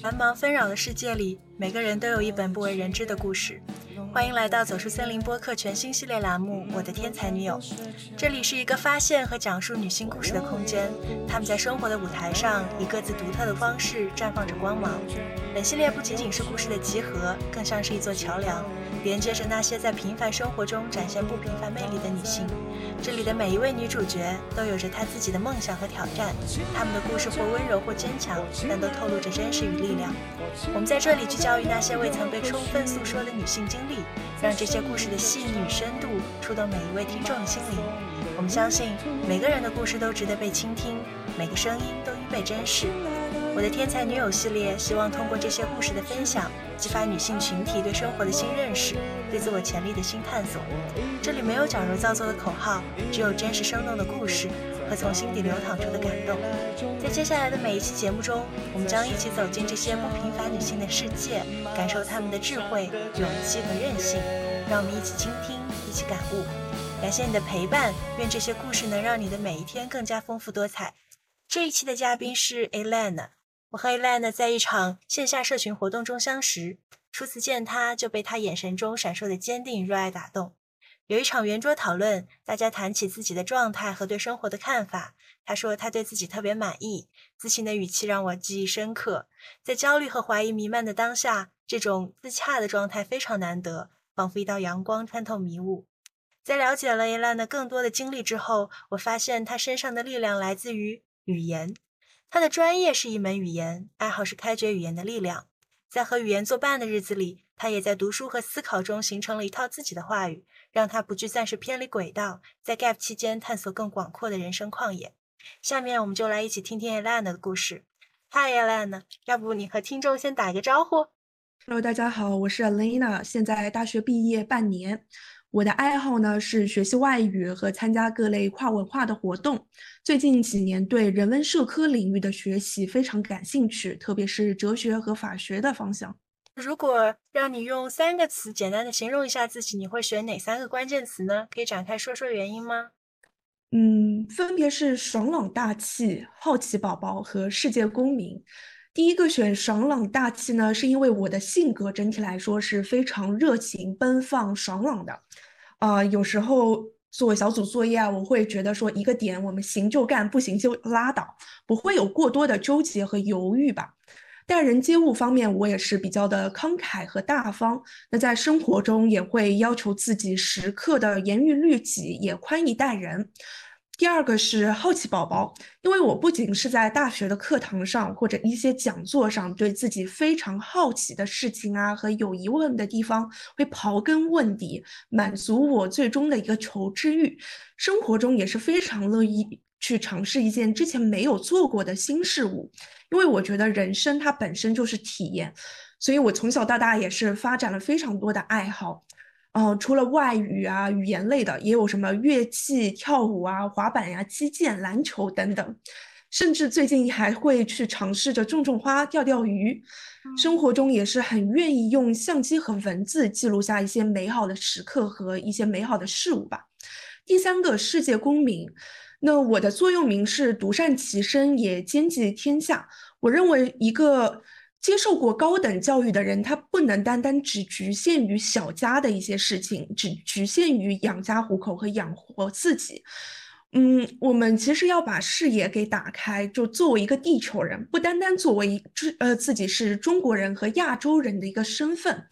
繁忙纷扰的世界里，每个人都有一本不为人知的故事。欢迎来到走出森林播客全新系列栏目《我的天才女友》。这里是一个发现和讲述女性故事的空间，她们在生活的舞台上以各自独特的方式绽放着光芒。本系列不仅仅是故事的集合，更像是一座桥梁，连接着那些在平凡生活中展现不平凡魅力的女性。这里的每一位女主角都有着她自己的梦想和挑战，她们的故事或温柔或坚强，但都透露着真实与力量。我们在这里聚焦于那些未曾被充分诉说的女性经历，让这些故事的细腻与深度触动每一位听众的心灵。我们相信每个人的故事都值得被倾听，每个声音都应被珍视。我的天才女友系列希望通过这些故事的分享，激发女性群体对生活的新认识，对自我潜力的新探索。这里没有矫揉造作的口号，只有真实生动的故事和从心底流淌出的感动。在接下来的每一期节目中，我们将一起走进这些不平凡女性的世界，感受她们的智慧、勇气和韧性。让我们一起倾听，一起感悟。感谢你的陪伴，愿这些故事能让你的每一天更加丰富多彩。这一期的嘉宾是 Elena。我和 Elena 在一场线下社群活动中相识，初次见她就被她眼神中闪烁的坚定、热爱打动。有一场圆桌讨论，大家谈起自己的状态和对生活的看法。她说她对自己特别满意，自信的语气让我记忆深刻。在焦虑和怀疑弥漫的当下，这种自洽的状态非常难得，仿佛一道阳光穿透迷雾。在了解了 Elena 更多的经历之后，我发现她身上的力量来自于语言。他的专业是一门语言，爱好是开掘语言的力量。在和语言作伴的日子里，他也在读书和思考中形成了一套自己的话语，让他不惧暂时偏离轨道，在 gap 期间探索更广阔的人生旷野。下面我们就来一起听听 Elena 的故事。Hi Elena，要不你和听众先打个招呼？Hello，大家好，我是 Elena，现在大学毕业半年。我的爱好呢是学习外语和参加各类跨文化的活动。最近几年对人文社科领域的学习非常感兴趣，特别是哲学和法学的方向。如果让你用三个词简单的形容一下自己，你会选哪三个关键词呢？可以展开说说原因吗？嗯，分别是爽朗大气、好奇宝宝和世界公民。第一个选爽朗大气呢，是因为我的性格整体来说是非常热情、奔放、爽朗的。啊，有时候做小组作业啊，我会觉得说一个点我们行就干，不行就拉倒，不会有过多的纠结和犹豫吧。待人接物方面，我也是比较的慷慨和大方。那在生活中也会要求自己时刻的严于律己，也宽以待人。第二个是好奇宝宝，因为我不仅是在大学的课堂上或者一些讲座上，对自己非常好奇的事情啊和有疑问的地方会刨根问底，满足我最终的一个求知欲。生活中也是非常乐意去尝试一件之前没有做过的新事物，因为我觉得人生它本身就是体验，所以我从小到大也是发展了非常多的爱好。嗯，除了外语啊、语言类的，也有什么乐器、跳舞啊、滑板呀、击剑、篮球等等，甚至最近还会去尝试着种种花、钓钓鱼。生活中也是很愿意用相机和文字记录下一些美好的时刻和一些美好的事物吧。第三个世界公民，那我的座右铭是独善其身，也兼济天下。我认为一个。接受过高等教育的人，他不能单单只局限于小家的一些事情，只局限于养家糊口和养活自己。嗯，我们其实要把视野给打开，就作为一个地球人，不单单作为中呃自己是中国人和亚洲人的一个身份，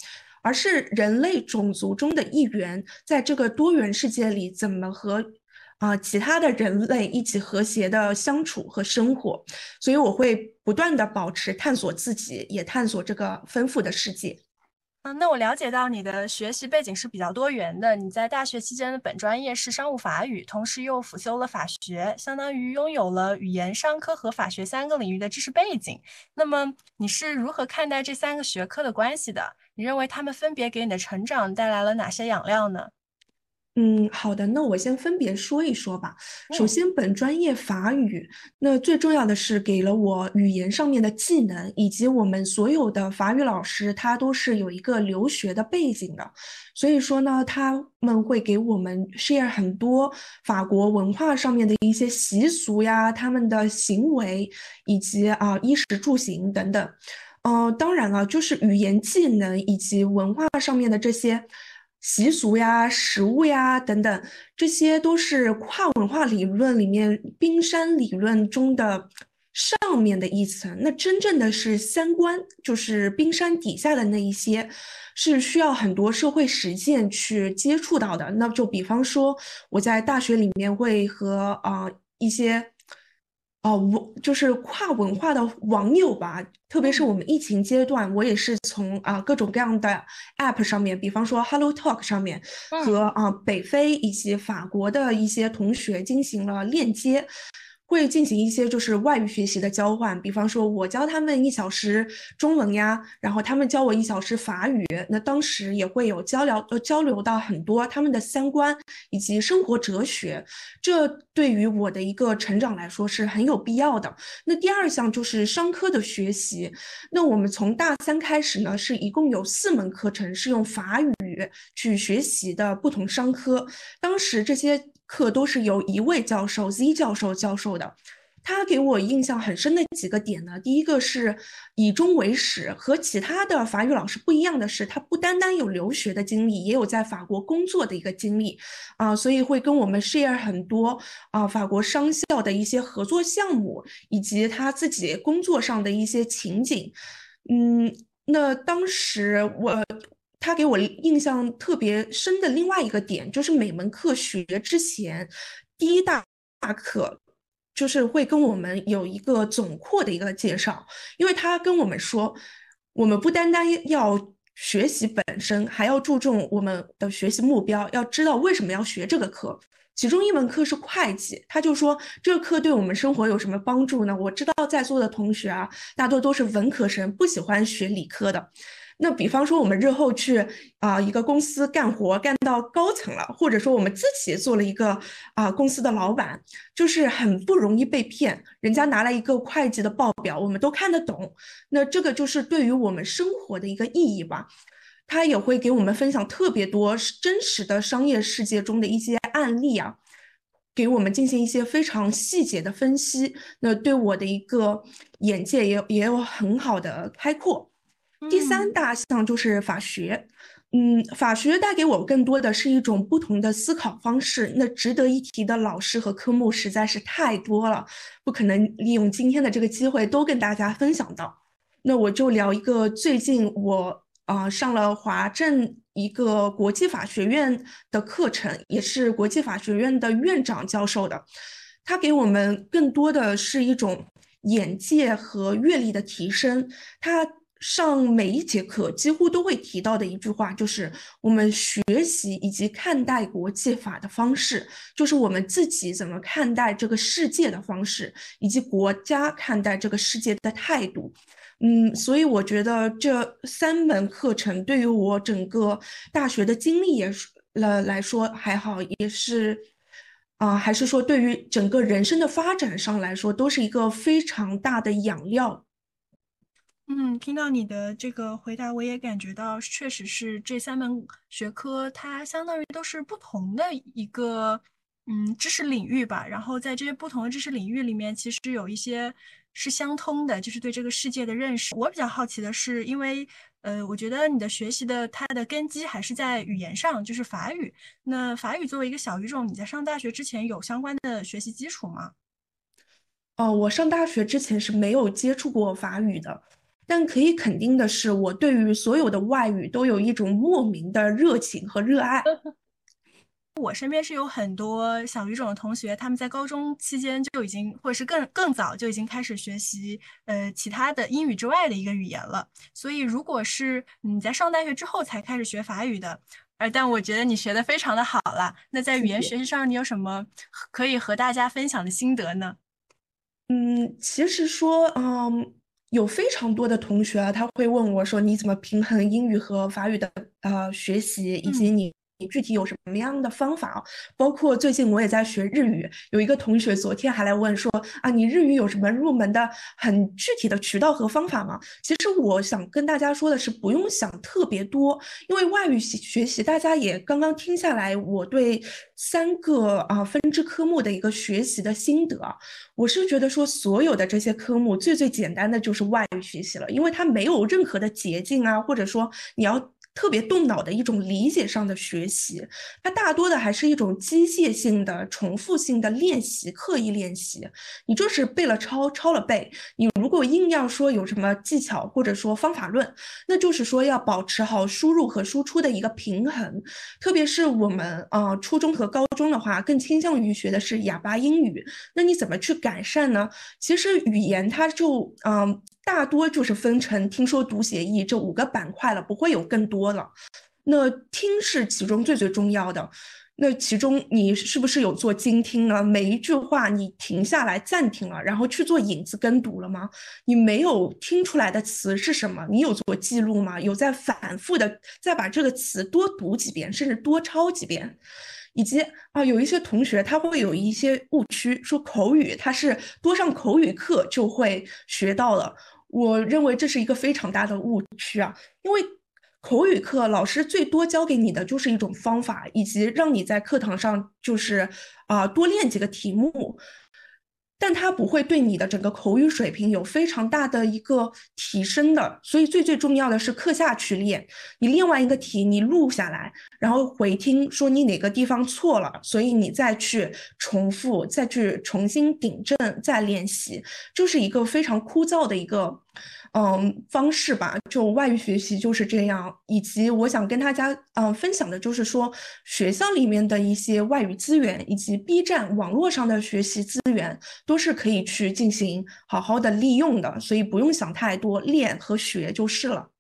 而是人类种族中的一员，在这个多元世界里，怎么和。啊，其他的人类一起和谐的相处和生活，所以我会不断的保持探索自己，也探索这个丰富的世界。嗯，那我了解到你的学习背景是比较多元的，你在大学期间的本专业是商务法语，同时又辅修了法学，相当于拥有了语言、商科和法学三个领域的知识背景。那么你是如何看待这三个学科的关系的？你认为他们分别给你的成长带来了哪些养料呢？嗯，好的，那我先分别说一说吧。首先，本专业法语，那最重要的是给了我语言上面的技能，以及我们所有的法语老师他都是有一个留学的背景的，所以说呢，他们会给我们 share 很多法国文化上面的一些习俗呀，他们的行为，以及啊衣食住行等等。呃，当然了，就是语言技能以及文化上面的这些。习俗呀、食物呀等等，这些都是跨文化理论里面冰山理论中的上面的一层。那真正的是三观，就是冰山底下的那一些，是需要很多社会实践去接触到的。那就比方说，我在大学里面会和啊一些。哦，我就是跨文化的网友吧，特别是我们疫情阶段，我也是从啊各种各样的 App 上面，比方说 Hello Talk 上面，和啊北非以及法国的一些同学进行了链接。会进行一些就是外语学习的交换，比方说我教他们一小时中文呀，然后他们教我一小时法语。那当时也会有交流，呃，交流到很多他们的三观以及生活哲学，这对于我的一个成长来说是很有必要的。那第二项就是商科的学习，那我们从大三开始呢，是一共有四门课程是用法语去学习的不同商科，当时这些。课都是由一位教授 Z 教授教授的，他给我印象很深的几个点呢，第一个是以终为始，和其他的法语老师不一样的是，他不单单有留学的经历，也有在法国工作的一个经历啊，所以会跟我们 share 很多啊法国商校的一些合作项目，以及他自己工作上的一些情景。嗯，那当时我。他给我印象特别深的另外一个点，就是每门课学之前，第一大大课就是会跟我们有一个总括的一个介绍，因为他跟我们说，我们不单单要学习本身，还要注重我们的学习目标，要知道为什么要学这个课。其中一门课是会计，他就说这个课对我们生活有什么帮助呢？我知道在座的同学啊，大多都是文科生，不喜欢学理科的。那比方说，我们日后去啊一个公司干活，干到高层了，或者说我们自己做了一个啊公司的老板，就是很不容易被骗。人家拿来一个会计的报表，我们都看得懂。那这个就是对于我们生活的一个意义吧。他也会给我们分享特别多真实的商业世界中的一些案例啊，给我们进行一些非常细节的分析。那对我的一个眼界也也有很好的开阔。第三大项就是法学，嗯，法学带给我更多的是一种不同的思考方式。那值得一提的老师和科目实在是太多了，不可能利用今天的这个机会都跟大家分享到。那我就聊一个最近我啊上了华政一个国际法学院的课程，也是国际法学院的院长教授的，他给我们更多的是一种眼界和阅历的提升。他。上每一节课几乎都会提到的一句话，就是我们学习以及看待国际法的方式，就是我们自己怎么看待这个世界的方式，以及国家看待这个世界的态度。嗯，所以我觉得这三门课程对于我整个大学的经历也了来说还好，也是啊，还是说对于整个人生的发展上来说，都是一个非常大的养料。嗯，听到你的这个回答，我也感觉到确实是这三门学科，它相当于都是不同的一个嗯知识领域吧。然后在这些不同的知识领域里面，其实有一些是相通的，就是对这个世界的认识。我比较好奇的是，因为呃，我觉得你的学习的它的根基还是在语言上，就是法语。那法语作为一个小语种，你在上大学之前有相关的学习基础吗？哦，我上大学之前是没有接触过法语的。但可以肯定的是，我对于所有的外语都有一种莫名的热情和热爱。我身边是有很多小语种的同学，他们在高中期间就已经，或者是更更早就已经开始学习呃其他的英语之外的一个语言了。所以，如果是你在上大学之后才开始学法语的，呃，但我觉得你学的非常的好了。那在语言学习上，你有什么可以和大家分享的心得呢？嗯，其实说，嗯。有非常多的同学啊，他会问我说：“你怎么平衡英语和法语的呃学习，以及你你具体有什么样的方法？包括最近我也在学日语，有一个同学昨天还来问说啊，你日语有什么入门的很具体的渠道和方法吗？其实我想跟大家说的是，不用想特别多，因为外语学习，大家也刚刚听下来，我对三个啊分支科目的一个学习的心得，我是觉得说所有的这些科目最最简单的就是外语学习了，因为它没有任何的捷径啊，或者说你要。特别动脑的一种理解上的学习，它大多的还是一种机械性的、重复性的练习、刻意练习。你就是背了抄，抄了背。你如果硬要说有什么技巧或者说方法论，那就是说要保持好输入和输出的一个平衡。特别是我们啊，初中和高中的话，更倾向于学的是哑巴英语。那你怎么去改善呢？其实语言它就嗯。大多就是分成听说读写译这五个板块了，不会有更多了。那听是其中最最重要的。那其中你是不是有做精听呢？每一句话你停下来暂停了，然后去做引子跟读了吗？你没有听出来的词是什么？你有做记录吗？有在反复的再把这个词多读几遍，甚至多抄几遍？以及啊，有一些同学他会有一些误区，说口语他是多上口语课就会学到了。我认为这是一个非常大的误区啊，因为口语课老师最多教给你的就是一种方法，以及让你在课堂上就是啊多练几个题目。但它不会对你的整个口语水平有非常大的一个提升的，所以最最重要的是课下去练。你练完一个题，你录下来，然后回听，说你哪个地方错了，所以你再去重复，再去重新订正，再练习，就是一个非常枯燥的一个。嗯，方式吧，就外语学习就是这样。以及我想跟大家嗯分享的就是说，学校里面的一些外语资源，以及 B 站网络上的学习资源，都是可以去进行好好的利用的。所以不用想太多，练和学就是了。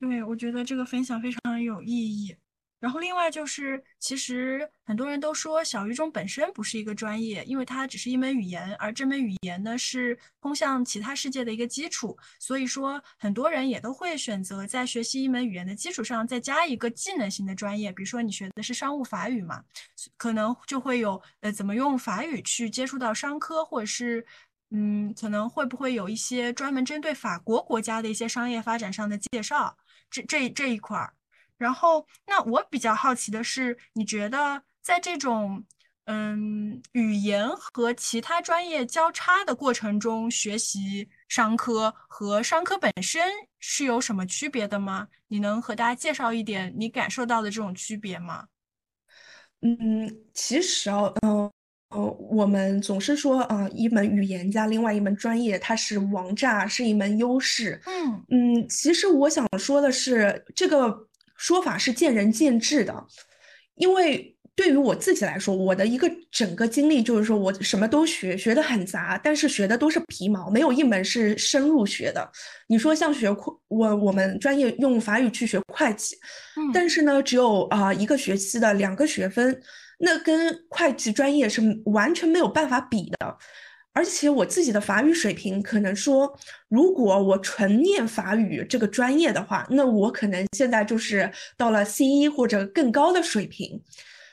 对，我觉得这个分享非常有意义。然后另外就是，其实很多人都说小语种本身不是一个专业，因为它只是一门语言，而这门语言呢是通向其他世界的一个基础。所以说，很多人也都会选择在学习一门语言的基础上再加一个技能型的专业，比如说你学的是商务法语嘛，可能就会有呃怎么用法语去接触到商科，或者是嗯可能会不会有一些专门针对法国国家的一些商业发展上的介绍，这这这一块儿。然后，那我比较好奇的是，你觉得在这种嗯语言和其他专业交叉的过程中，学习商科和商科本身是有什么区别的吗？你能和大家介绍一点你感受到的这种区别吗？嗯，其实啊，嗯呃，我们总是说啊，一门语言加另外一门专业，它是王炸，是一门优势。嗯嗯，其实我想说的是这个。说法是见仁见智的，因为对于我自己来说，我的一个整个经历就是说我什么都学，学的很杂，但是学的都是皮毛，没有一门是深入学的。你说像学会我我们专业用法语去学会计，但是呢，只有啊一个学期的两个学分，那跟会计专业是完全没有办法比的。而且我自己的法语水平，可能说，如果我纯念法语这个专业的话，那我可能现在就是到了 C 一或者更高的水平。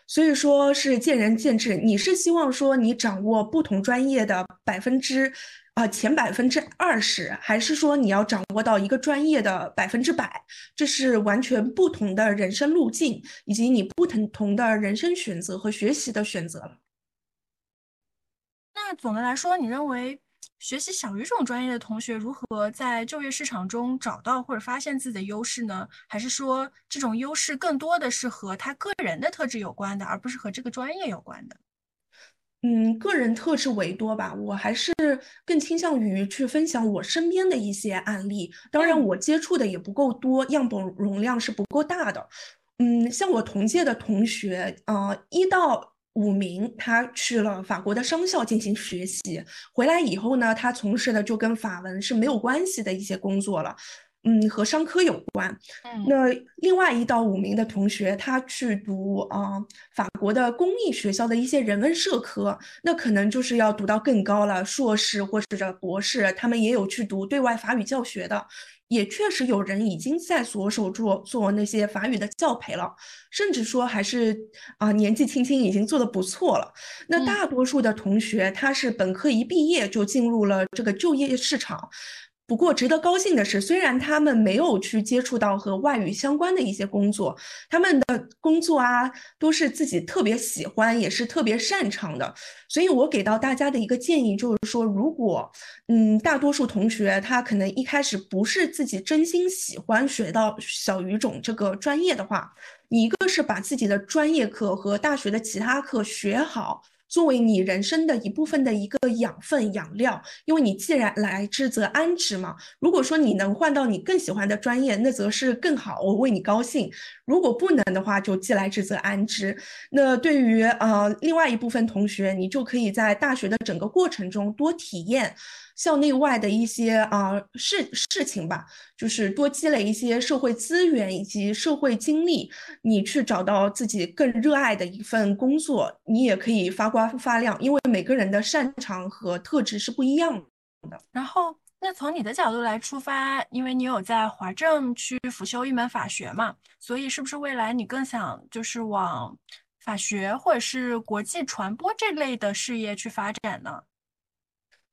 所以说是见仁见智。你是希望说你掌握不同专业的百分之啊前百分之二十，还是说你要掌握到一个专业的百分之百？这是完全不同的人生路径，以及你不同同的人生选择和学习的选择了。那总的来说，你认为学习小语种专业的同学如何在就业市场中找到或者发现自己的优势呢？还是说这种优势更多的是和他个人的特质有关的，而不是和这个专业有关的？嗯，个人特质为多吧。我还是更倾向于去分享我身边的一些案例。当然，我接触的也不够多，样本容量是不够大的。嗯，像我同届的同学，呃，一到。五名，他去了法国的商校进行学习，回来以后呢，他从事的就跟法文是没有关系的一些工作了。嗯，和商科有关。嗯，那另外一到五名的同学，他去读啊法国的公立学校的一些人文社科，那可能就是要读到更高了，硕士或者博士，他们也有去读对外法语教学的。也确实有人已经在着手做做那些法语的教培了，甚至说还是啊年纪轻轻已经做的不错了。那大多数的同学，他是本科一毕业就进入了这个就业市场。不过，值得高兴的是，虽然他们没有去接触到和外语相关的一些工作，他们的工作啊都是自己特别喜欢，也是特别擅长的。所以我给到大家的一个建议就是说，如果嗯，大多数同学他可能一开始不是自己真心喜欢学到小语种这个专业的话，你一个是把自己的专业课和大学的其他课学好。作为你人生的一部分的一个养分养料，因为你既然来之则安之嘛。如果说你能换到你更喜欢的专业，那则是更好，我为你高兴。如果不能的话，就既来之则安之。那对于呃另外一部分同学，你就可以在大学的整个过程中多体验。校内外的一些啊事事情吧，就是多积累一些社会资源以及社会经历，你去找到自己更热爱的一份工作，你也可以发光发亮。因为每个人的擅长和特质是不一样的。然后，那从你的角度来出发，因为你有在华政去辅修一门法学嘛，所以是不是未来你更想就是往法学或者是国际传播这类的事业去发展呢？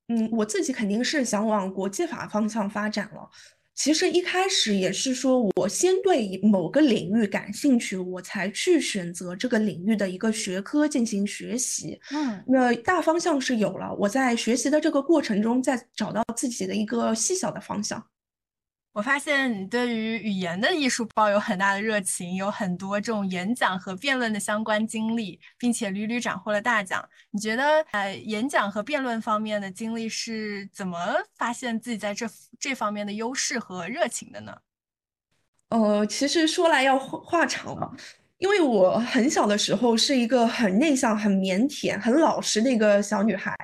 嗯，我自己肯定是想往国际法方向发展了。其实一开始也是说我先对某个领域感兴趣，我才去选择这个领域的一个学科进行学习。嗯，那大方向是有了，我在学习的这个过程中，再找到自己的一个细小的方向。我发现你对于语言的艺术抱有很大的热情，有很多这种演讲和辩论的相关经历，并且屡屡斩获了大奖。你觉得，呃，演讲和辩论方面的经历是怎么发现自己在这这方面的优势和热情的呢？呃，其实说来要话长了，因为我很小的时候是一个很内向、很腼腆、很老实的一个小女孩。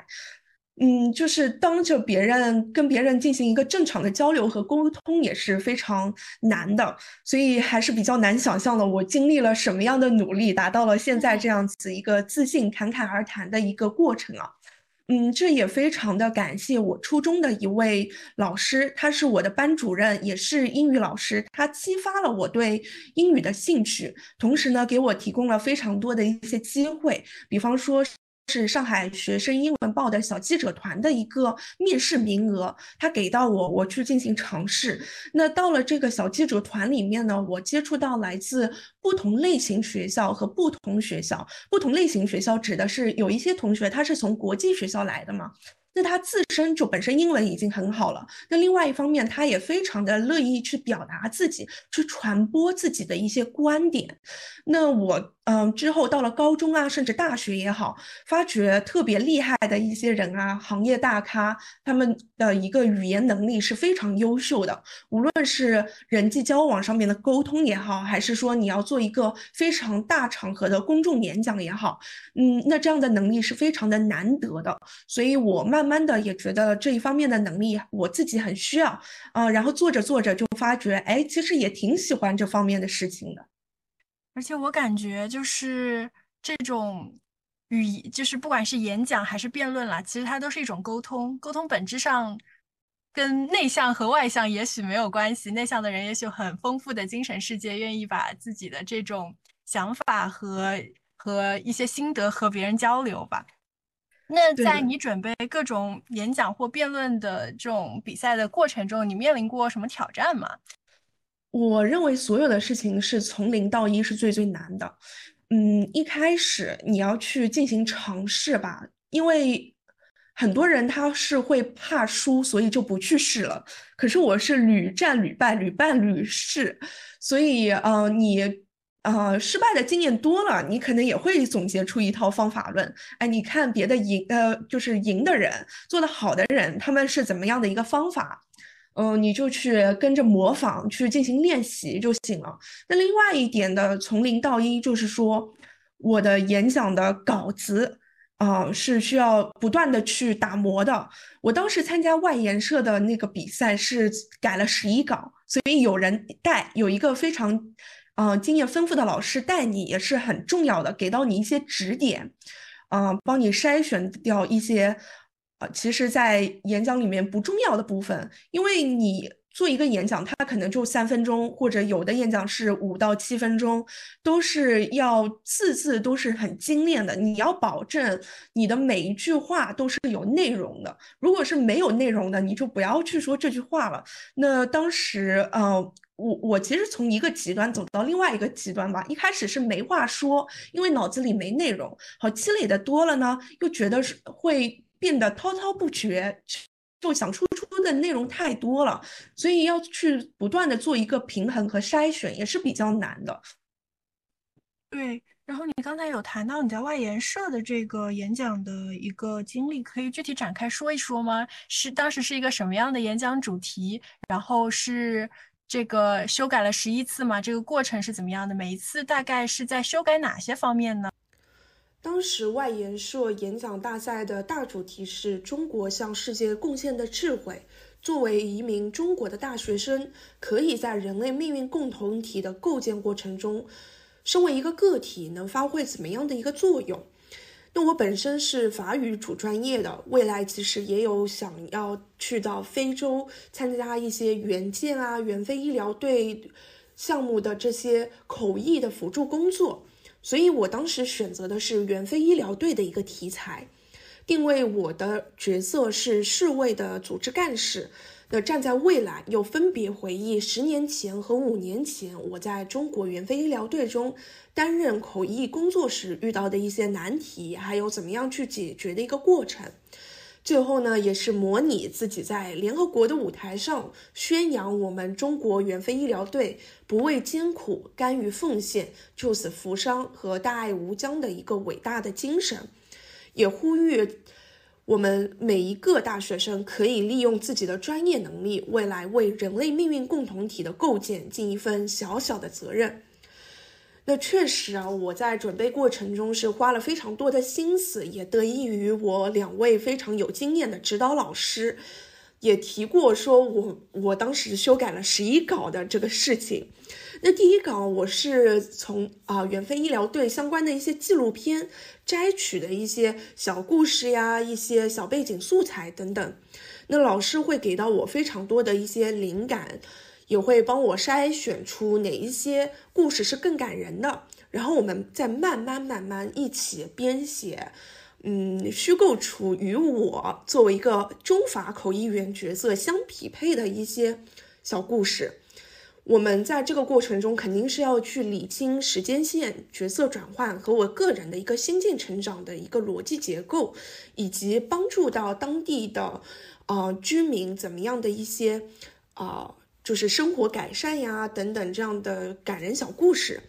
嗯，就是当着别人跟别人进行一个正常的交流和沟通也是非常难的，所以还是比较难想象的。我经历了什么样的努力，达到了现在这样子一个自信、侃侃而谈的一个过程啊？嗯，这也非常的感谢我初中的一位老师，他是我的班主任，也是英语老师，他激发了我对英语的兴趣，同时呢，给我提供了非常多的一些机会，比方说。是上海学生英文报的小记者团的一个面试名额，他给到我，我去进行尝试。那到了这个小记者团里面呢，我接触到来自不同类型学校和不同学校。不同类型学校指的是有一些同学他是从国际学校来的嘛。那他自身就本身英文已经很好了，那另外一方面，他也非常的乐意去表达自己，去传播自己的一些观点。那我嗯，之后到了高中啊，甚至大学也好，发觉特别厉害的一些人啊，行业大咖，他们的一个语言能力是非常优秀的。无论是人际交往上面的沟通也好，还是说你要做一个非常大场合的公众演讲也好，嗯，那这样的能力是非常的难得的。所以我慢。慢的也觉得这一方面的能力我自己很需要啊，然后做着做着就发觉，哎，其实也挺喜欢这方面的事情的。而且我感觉就是这种语，就是不管是演讲还是辩论啦，其实它都是一种沟通。沟通本质上跟内向和外向也许没有关系，内向的人也许很丰富的精神世界，愿意把自己的这种想法和和一些心得和别人交流吧。那在你准备各种演讲或辩论的这种比赛的过程中，你面临过什么挑战吗？我认为所有的事情是从零到一是最最难的。嗯，一开始你要去进行尝试吧，因为很多人他是会怕输，所以就不去试了。可是我是屡战屡败，屡败屡试，所以呃，你。呃，失败的经验多了，你可能也会总结出一套方法论。哎，你看别的赢，呃，就是赢的人，做得好的人，他们是怎么样的一个方法？嗯，你就去跟着模仿，去进行练习就行了。那另外一点的，从零到一，就是说，我的演讲的稿子，啊，是需要不断的去打磨的。我当时参加外研社的那个比赛，是改了十一稿。所以有人带，有一个非常，呃，经验丰富的老师带你也是很重要的，给到你一些指点，嗯，帮你筛选掉一些，呃，其实，在演讲里面不重要的部分，因为你。做一个演讲，它可能就三分钟，或者有的演讲是五到七分钟，都是要字字都是很精炼的。你要保证你的每一句话都是有内容的。如果是没有内容的，你就不要去说这句话了。那当时，呃，我我其实从一个极端走到另外一个极端吧。一开始是没话说，因为脑子里没内容。好，积累的多了呢，又觉得是会变得滔滔不绝。就想输出的内容太多了，所以要去不断的做一个平衡和筛选，也是比较难的。对，然后你刚才有谈到你在外研社的这个演讲的一个经历，可以具体展开说一说吗？是当时是一个什么样的演讲主题？然后是这个修改了十一次吗？这个过程是怎么样的？每一次大概是在修改哪些方面呢？当时外研社演讲大赛的大主题是中国向世界贡献的智慧。作为一名中国的大学生，可以在人类命运共同体的构建过程中，身为一个个体能发挥怎么样的一个作用？那我本身是法语主专业的，未来其实也有想要去到非洲参加一些援建啊、援非医疗队项目的这些口译的辅助工作。所以我当时选择的是援非医疗队的一个题材，定位我的角色是世卫的组织干事。那站在未来，又分别回忆十年前和五年前我在中国援非医疗队中担任口译工作时遇到的一些难题，还有怎么样去解决的一个过程。最后呢，也是模拟自己在联合国的舞台上宣扬我们中国援非医疗队不畏艰苦、甘于奉献、救死扶伤和大爱无疆的一个伟大的精神，也呼吁我们每一个大学生可以利用自己的专业能力，未来为人类命运共同体的构建尽一份小小的责任。那确实啊，我在准备过程中是花了非常多的心思，也得益于我两位非常有经验的指导老师，也提过说我我当时修改了十一稿的这个事情。那第一稿我是从啊远飞医疗队相关的一些纪录片摘取的一些小故事呀，一些小背景素材等等。那老师会给到我非常多的一些灵感。也会帮我筛选出哪一些故事是更感人的，然后我们再慢慢慢慢一起编写，嗯，虚构出与我作为一个中法口译员角色相匹配的一些小故事。我们在这个过程中肯定是要去理清时间线、角色转换和我个人的一个心境成长的一个逻辑结构，以及帮助到当地的呃居民怎么样的一些啊。就是生活改善呀，等等这样的感人小故事。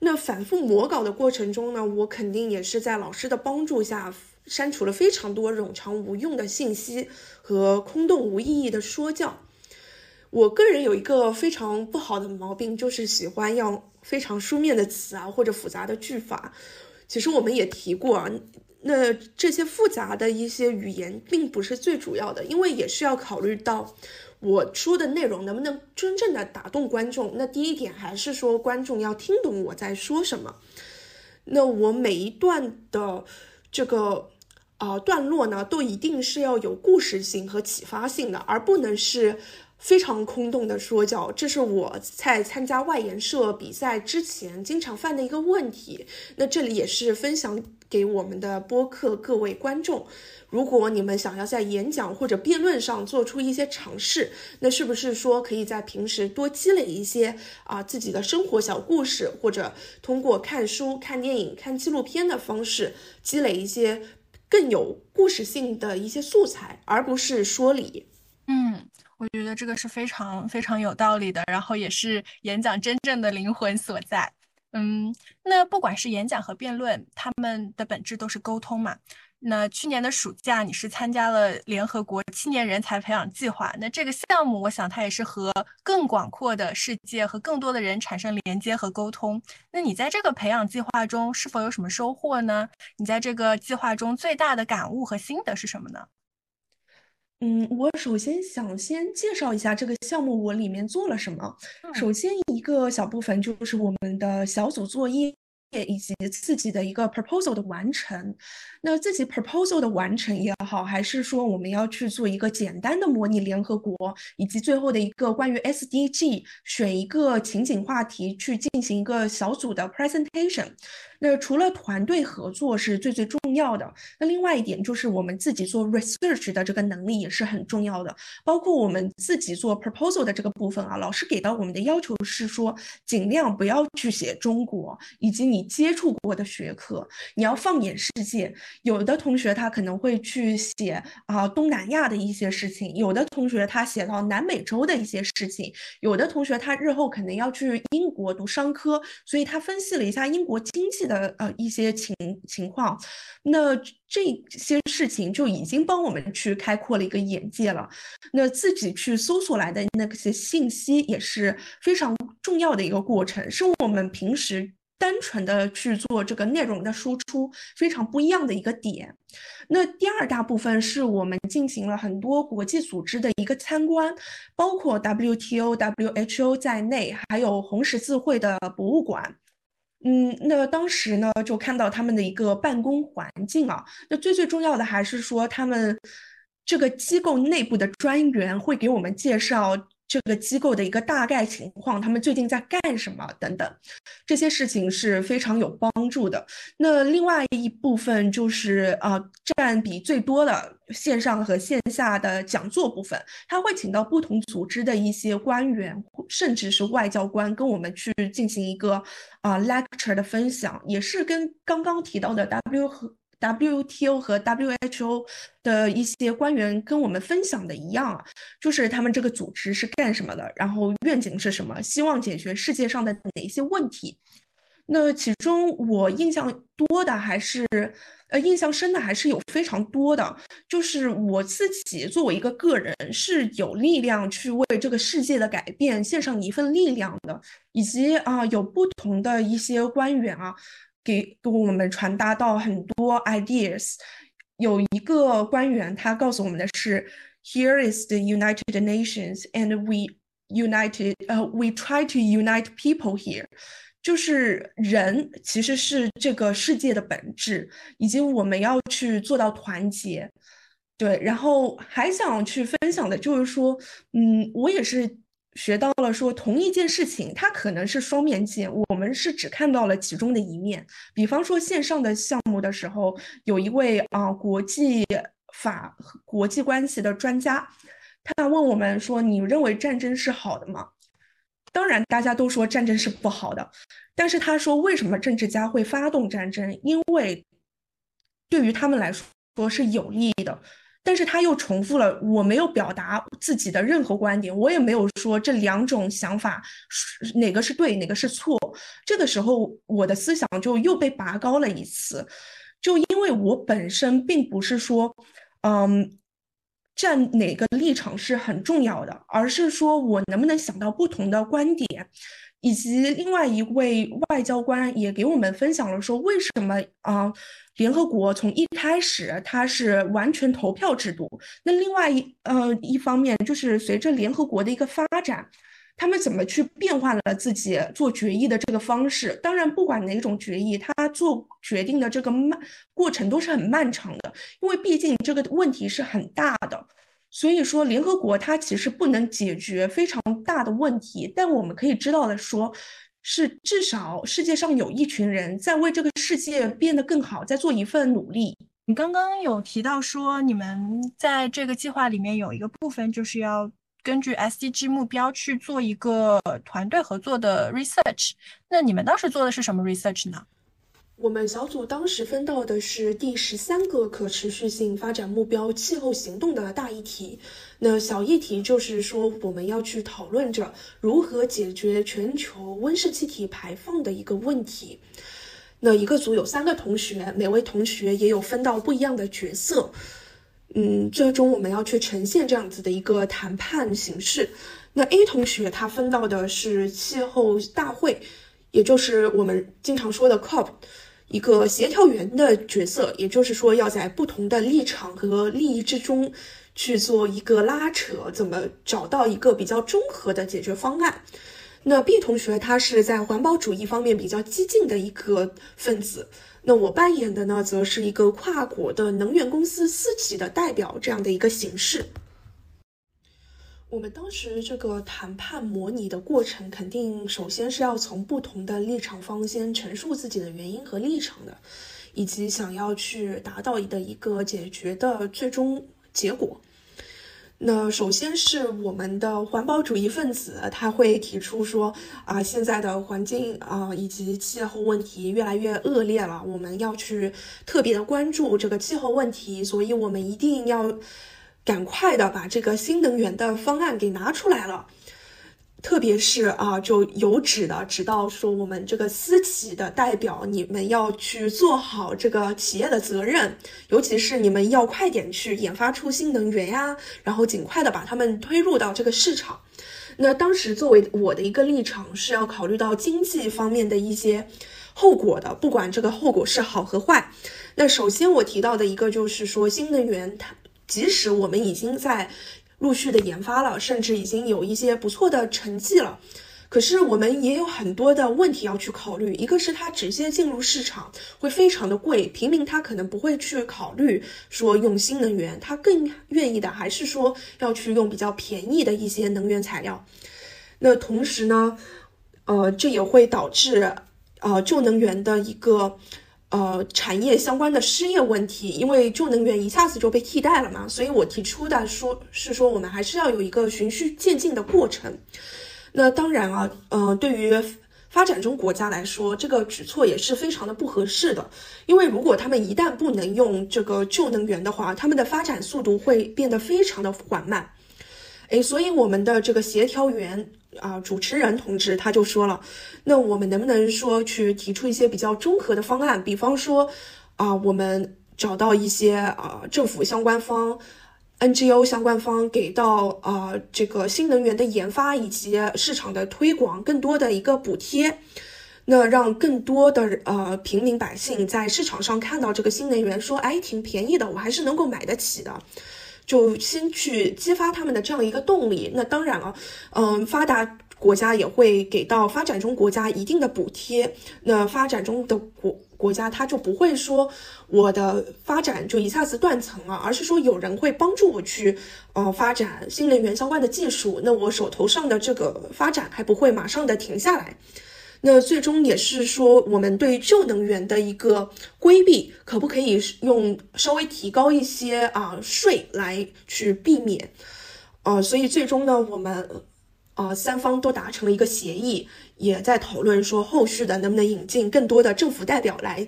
那反复磨稿的过程中呢，我肯定也是在老师的帮助下删除了非常多冗长无用的信息和空洞无意义的说教。我个人有一个非常不好的毛病，就是喜欢用非常书面的词啊，或者复杂的句法。其实我们也提过啊，那这些复杂的一些语言并不是最主要的，因为也是要考虑到。我说的内容能不能真正的打动观众？那第一点还是说观众要听懂我在说什么。那我每一段的这个啊段落呢，都一定是要有故事性和启发性的，而不能是非常空洞的说教。这是我在参加外研社比赛之前经常犯的一个问题。那这里也是分享给我们的播客各位观众。如果你们想要在演讲或者辩论上做出一些尝试，那是不是说可以在平时多积累一些啊自己的生活小故事，或者通过看书、看电影、看纪录片的方式积累一些更有故事性的一些素材，而不是说理？嗯，我觉得这个是非常非常有道理的，然后也是演讲真正的灵魂所在。嗯，那不管是演讲和辩论，他们的本质都是沟通嘛。那去年的暑假，你是参加了联合国青年人才培养计划。那这个项目，我想它也是和更广阔的世界和更多的人产生连接和沟通。那你在这个培养计划中是否有什么收获呢？你在这个计划中最大的感悟和心得是什么呢？嗯，我首先想先介绍一下这个项目，我里面做了什么。首先一个小部分就是我们的小组作业。以及自己的一个 proposal 的完成，那自己 proposal 的完成也好，还是说我们要去做一个简单的模拟联合国，以及最后的一个关于 SDG 选一个情景话题去进行一个小组的 presentation。那除了团队合作是最最重要的，那另外一点就是我们自己做 research 的这个能力也是很重要的。包括我们自己做 proposal 的这个部分啊，老师给到我们的要求是说，尽量不要去写中国以及你接触过的学科，你要放眼世界。有的同学他可能会去写啊东南亚的一些事情，有的同学他写到南美洲的一些事情，有的同学他日后可能要去英国读商科，所以他分析了一下英国经济。的呃一些情情况，那这些事情就已经帮我们去开阔了一个眼界了。那自己去搜索来的那些信息也是非常重要的一个过程，是我们平时单纯的去做这个内容的输出非常不一样的一个点。那第二大部分是我们进行了很多国际组织的一个参观，包括 WTO、WHO 在内，还有红十字会的博物馆。嗯，那当时呢，就看到他们的一个办公环境啊。那最最重要的还是说，他们这个机构内部的专员会给我们介绍。这个机构的一个大概情况，他们最近在干什么等等，这些事情是非常有帮助的。那另外一部分就是啊，占比最多的线上和线下的讲座部分，他会请到不同组织的一些官员，甚至是外交官，跟我们去进行一个啊 lecture 的分享，也是跟刚刚提到的 W 和。WTO 和 WHO 的一些官员跟我们分享的一样啊，就是他们这个组织是干什么的，然后愿景是什么，希望解决世界上的哪一些问题。那其中我印象多的还是，呃，印象深的还是有非常多的，就是我自己作为一个个人是有力量去为这个世界的改变献上一份力量的，以及啊，有不同的一些官员啊。给给我们传达到很多 ideas，有一个官员他告诉我们的是，Here is the United Nations and we united，呃，we try to unite people here，就是人其实是这个世界的本质，以及我们要去做到团结。对，然后还想去分享的就是说，嗯，我也是。学到了说同一件事情，它可能是双面剑，我们是只看到了其中的一面。比方说线上的项目的时候，有一位啊国际法和国际关系的专家，他问我们说：“你认为战争是好的吗？”当然，大家都说战争是不好的，但是他说为什么政治家会发动战争？因为对于他们来说是有利的。但是他又重复了，我没有表达自己的任何观点，我也没有说这两种想法哪个是对，哪个是错。这个时候，我的思想就又被拔高了一次，就因为我本身并不是说，嗯，站哪个立场是很重要的，而是说我能不能想到不同的观点。以及另外一位外交官也给我们分享了说，为什么啊？联合国从一开始它是完全投票制度。那另外一呃一方面就是随着联合国的一个发展，他们怎么去变换了自己做决议的这个方式？当然，不管哪种决议，他做决定的这个漫过程都是很漫长的，因为毕竟这个问题是很大的。所以说，联合国它其实不能解决非常大的问题，但我们可以知道的说，是至少世界上有一群人在为这个世界变得更好，在做一份努力。你刚刚有提到说，你们在这个计划里面有一个部分，就是要根据 SDG 目标去做一个团队合作的 research。那你们当时做的是什么 research 呢？我们小组当时分到的是第十三个可持续性发展目标——气候行动的大议题。那小议题就是说，我们要去讨论着如何解决全球温室气体排放的一个问题。那一个组有三个同学，每位同学也有分到不一样的角色。嗯，最终我们要去呈现这样子的一个谈判形式。那 A 同学他分到的是气候大会，也就是我们经常说的 COP。一个协调员的角色，也就是说，要在不同的立场和利益之中去做一个拉扯，怎么找到一个比较综合的解决方案。那 B 同学他是在环保主义方面比较激进的一个分子，那我扮演的呢，则是一个跨国的能源公司私企的代表这样的一个形式。我们当时这个谈判模拟的过程，肯定首先是要从不同的立场方先陈述自己的原因和立场的，以及想要去达到的一个解决的最终结果。那首先是我们的环保主义分子，他会提出说啊，现在的环境啊以及气候问题越来越恶劣了，我们要去特别的关注这个气候问题，所以我们一定要。赶快的把这个新能源的方案给拿出来了，特别是啊，就有指的指到说我们这个私企的代表，你们要去做好这个企业的责任，尤其是你们要快点去研发出新能源呀，然后尽快的把它们推入到这个市场。那当时作为我的一个立场是要考虑到经济方面的一些后果的，不管这个后果是好和坏。那首先我提到的一个就是说新能源它。即使我们已经在陆续的研发了，甚至已经有一些不错的成绩了，可是我们也有很多的问题要去考虑。一个是它直接进入市场会非常的贵，平民他可能不会去考虑说用新能源，他更愿意的还是说要去用比较便宜的一些能源材料。那同时呢，呃，这也会导致呃旧能源的一个。呃，产业相关的失业问题，因为旧能源一下子就被替代了嘛，所以我提出的说是说，我们还是要有一个循序渐进的过程。那当然啊，呃，对于发展中国家来说，这个举措也是非常的不合适的，因为如果他们一旦不能用这个旧能源的话，他们的发展速度会变得非常的缓慢。哎，所以我们的这个协调员。啊，主持人同志他就说了，那我们能不能说去提出一些比较综合的方案？比方说，啊，我们找到一些啊政府相关方、NGO 相关方，给到啊这个新能源的研发以及市场的推广更多的一个补贴，那让更多的呃平民百姓在市场上看到这个新能源，说哎挺便宜的，我还是能够买得起的。就先去激发他们的这样一个动力。那当然了，嗯，发达国家也会给到发展中国家一定的补贴。那发展中的国国家，他就不会说我的发展就一下子断层了，而是说有人会帮助我去，呃，发展新能源相关的技术。那我手头上的这个发展还不会马上的停下来。那最终也是说，我们对旧能源的一个规避，可不可以用稍微提高一些啊税来去避免？呃，所以最终呢，我们呃三方都达成了一个协议，也在讨论说后续的能不能引进更多的政府代表来。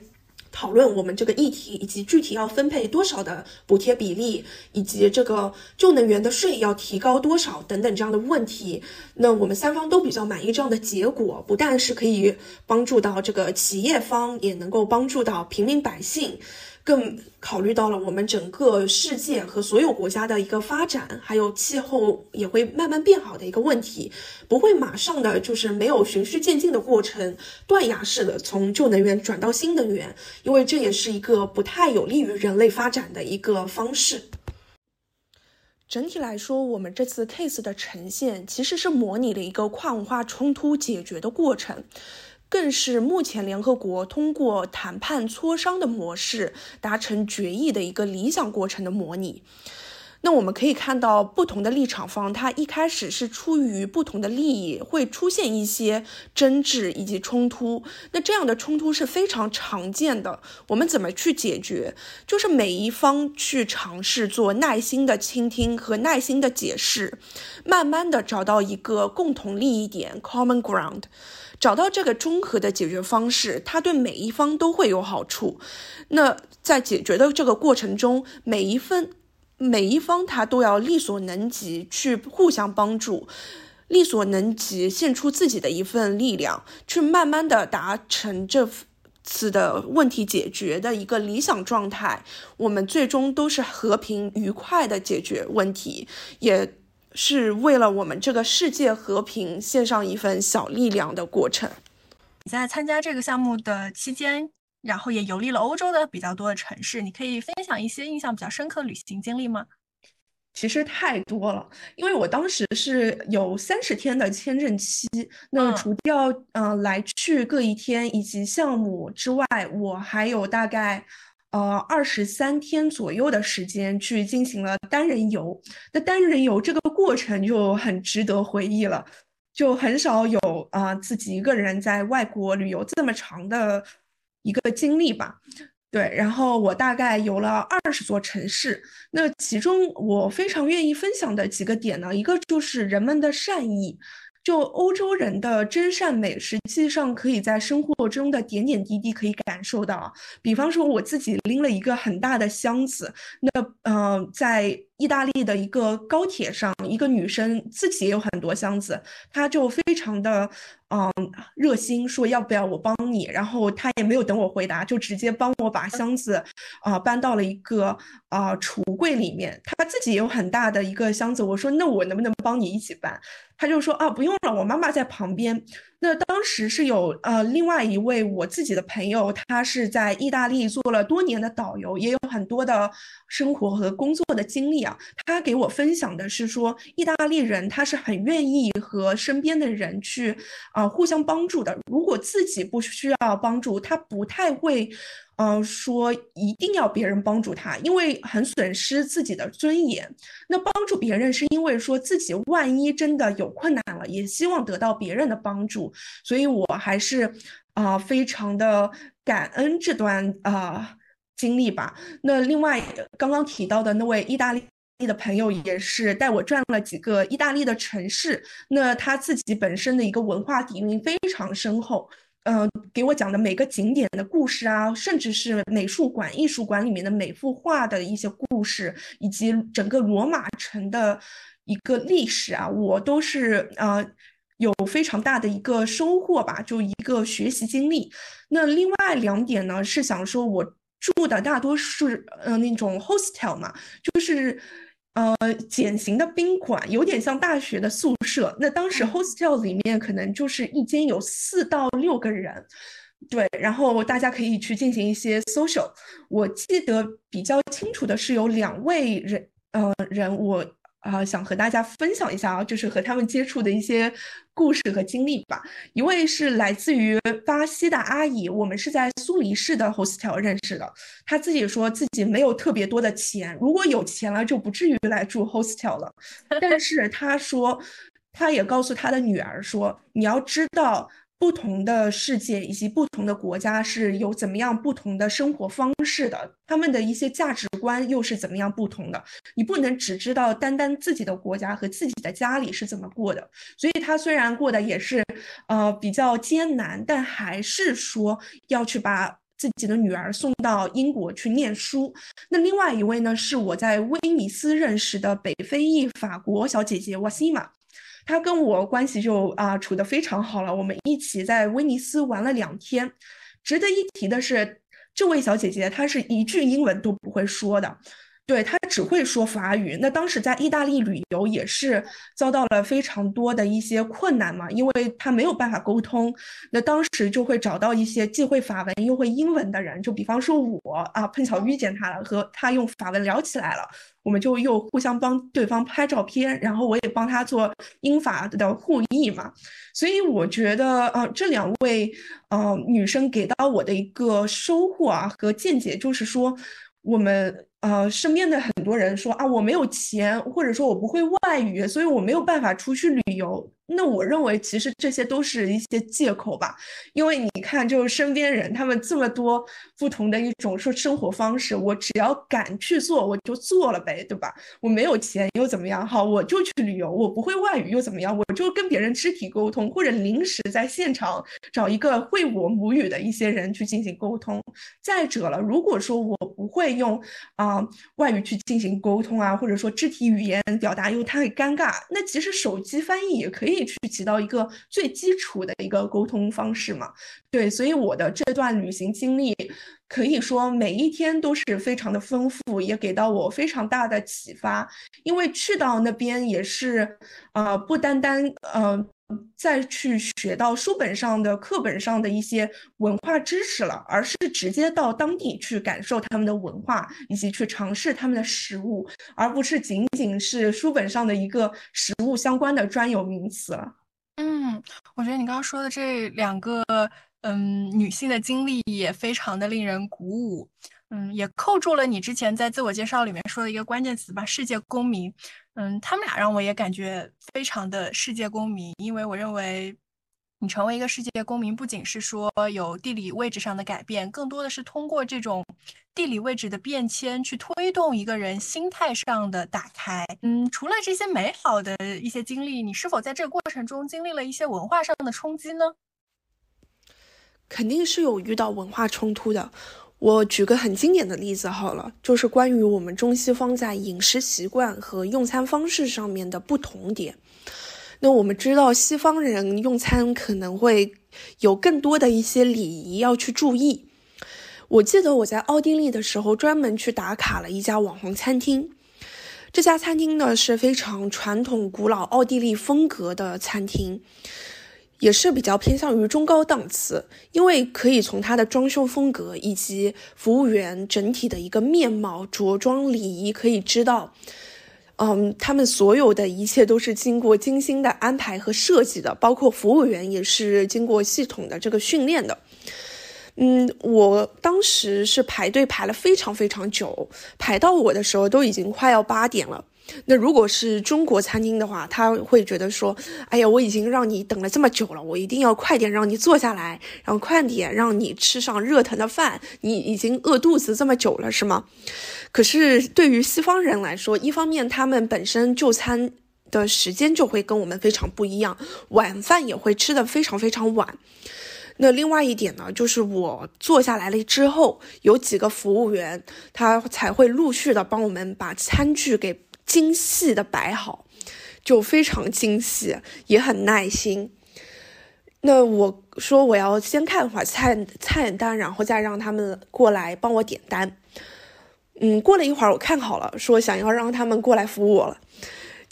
讨论我们这个议题，以及具体要分配多少的补贴比例，以及这个旧能源的税要提高多少等等这样的问题，那我们三方都比较满意这样的结果，不但是可以帮助到这个企业方，也能够帮助到平民百姓。更考虑到了我们整个世界和所有国家的一个发展，还有气候也会慢慢变好的一个问题，不会马上的就是没有循序渐进的过程，断崖式的从旧能源转到新能源，因为这也是一个不太有利于人类发展的一个方式。整体来说，我们这次 case 的呈现其实是模拟了一个跨文化冲突解决的过程。更是目前联合国通过谈判磋商的模式达成决议的一个理想过程的模拟。那我们可以看到，不同的立场方，它一开始是出于不同的利益，会出现一些争执以及冲突。那这样的冲突是非常常见的。我们怎么去解决？就是每一方去尝试做耐心的倾听和耐心的解释，慢慢的找到一个共同利益点 （common ground）。找到这个综合的解决方式，它对每一方都会有好处。那在解决的这个过程中，每一份每一方他都要力所能及去互相帮助，力所能及献出自己的一份力量，去慢慢的达成这次的问题解决的一个理想状态。我们最终都是和平愉快的解决问题，也。是为了我们这个世界和平献上一份小力量的过程。你在参加这个项目的期间，然后也游历了欧洲的比较多的城市，你可以分享一些印象比较深刻的旅行经历吗？其实太多了，因为我当时是有三十天的签证期，那除掉呃来去各一天以及项目之外，我还有大概呃二十三天左右的时间去进行了单人游。那单人游这个过程就很值得回忆了，就很少有啊自己一个人在外国旅游这么长的一个经历吧。对，然后我大概游了二十座城市，那其中我非常愿意分享的几个点呢，一个就是人们的善意。就欧洲人的真善美，实际上可以在生活中的点点滴滴可以感受到。比方说，我自己拎了一个很大的箱子，那呃，在意大利的一个高铁上，一个女生自己也有很多箱子，她就非常的嗯热心，说要不要我帮你，然后她也没有等我回答，就直接帮我把箱子啊搬到了一个啊橱柜里面。她自己也有很大的一个箱子，我说那我能不能帮你一起搬？她就说啊，不用了，我妈妈在旁边。那当时是有呃另外一位我自己的朋友，他是在意大利做了多年的导游，也有很多的生活和工作的经历啊。他给我分享的是说，意大利人他是很愿意和身边的人去啊互相帮助的。如果自己不需要帮助，他不太会。嗯，说一定要别人帮助他，因为很损失自己的尊严。那帮助别人是因为说自己万一真的有困难了，也希望得到别人的帮助。所以我还是啊，非常的感恩这段啊经历吧。那另外刚刚提到的那位意大利的朋友，也是带我转了几个意大利的城市。那他自己本身的一个文化底蕴非常深厚。嗯，给我讲的每个景点的故事啊，甚至是美术馆、艺术馆里面的每幅画的一些故事，以及整个罗马城的一个历史啊，我都是呃有非常大的一个收获吧，就一个学习经历。那另外两点呢，是想说我住的大多是呃那种 hostel 嘛，就是。呃，简型的宾馆有点像大学的宿舍。那当时 hostel 里面可能就是一间有四到六个人，对，然后大家可以去进行一些 social。我记得比较清楚的是有两位人，呃，人我。啊，想和大家分享一下啊，就是和他们接触的一些故事和经历吧。一位是来自于巴西的阿姨，我们是在苏黎世的 hostel 认识的。她自己说自己没有特别多的钱，如果有钱了就不至于来住 hostel 了。但是她说，她也告诉她的女儿说，你要知道。不同的世界以及不同的国家是有怎么样不同的生活方式的，他们的一些价值观又是怎么样不同的？你不能只知道单单自己的国家和自己的家里是怎么过的。所以他虽然过的也是呃比较艰难，但还是说要去把自己的女儿送到英国去念书。那另外一位呢，是我在威尼斯认识的北非裔法国小姐姐瓦西玛。他跟我关系就啊处得非常好了，我们一起在威尼斯玩了两天。值得一提的是，这位小姐姐她是一句英文都不会说的。对他只会说法语，那当时在意大利旅游也是遭到了非常多的一些困难嘛，因为他没有办法沟通。那当时就会找到一些既会法文又会英文的人，就比方说我啊，碰巧遇见他了，和他用法文聊起来了，我们就又互相帮对方拍照片，然后我也帮他做英法的互译嘛。所以我觉得啊，这两位呃女生给到我的一个收获啊和见解就是说。我们呃身边的很多人说啊，我没有钱，或者说我不会外语，所以我没有办法出去旅游。那我认为其实这些都是一些借口吧，因为你看，就是身边人他们这么多不同的一种说生活方式，我只要敢去做，我就做了呗，对吧？我没有钱又怎么样？好，我就去旅游，我不会外语又怎么样？我就跟别人肢体沟通，或者临时在现场找一个会我母语的一些人去进行沟通。再者了，如果说我不会用啊外语去进行沟通啊，或者说肢体语言表达又太尴尬，那其实手机翻译也可以。可以去起到一个最基础的一个沟通方式嘛？对，所以我的这段旅行经历可以说每一天都是非常的丰富，也给到我非常大的启发。因为去到那边也是，呃，不单单呃再去学到书本上的课本上的一些文化知识了，而是直接到当地去感受他们的文化，以及去尝试他们的食物，而不是仅仅是书本上的一个食物相关的专有名词了。嗯，我觉得你刚刚说的这两个。嗯，女性的经历也非常的令人鼓舞，嗯，也扣住了你之前在自我介绍里面说的一个关键词吧，世界公民。嗯，他们俩让我也感觉非常的世界公民，因为我认为你成为一个世界公民，不仅是说有地理位置上的改变，更多的是通过这种地理位置的变迁去推动一个人心态上的打开。嗯，除了这些美好的一些经历，你是否在这个过程中经历了一些文化上的冲击呢？肯定是有遇到文化冲突的。我举个很经典的例子好了，就是关于我们中西方在饮食习惯和用餐方式上面的不同点。那我们知道，西方人用餐可能会有更多的一些礼仪要去注意。我记得我在奥地利的时候，专门去打卡了一家网红餐厅。这家餐厅呢是非常传统、古老奥地利风格的餐厅。也是比较偏向于中高档次，因为可以从它的装修风格以及服务员整体的一个面貌、着装礼仪可以知道，嗯，他们所有的一切都是经过精心的安排和设计的，包括服务员也是经过系统的这个训练的。嗯，我当时是排队排了非常非常久，排到我的时候都已经快要八点了。那如果是中国餐厅的话，他会觉得说：“哎呀，我已经让你等了这么久了，我一定要快点让你坐下来，然后快点让你吃上热腾的饭。你已经饿肚子这么久了，是吗？”可是对于西方人来说，一方面他们本身就餐的时间就会跟我们非常不一样，晚饭也会吃的非常非常晚。那另外一点呢，就是我坐下来了之后，有几个服务员他才会陆续的帮我们把餐具给。精细的摆好，就非常精细，也很耐心。那我说我要先看会儿菜菜单，然后再让他们过来帮我点单。嗯，过了一会儿，我看好了，说想要让他们过来服务我了。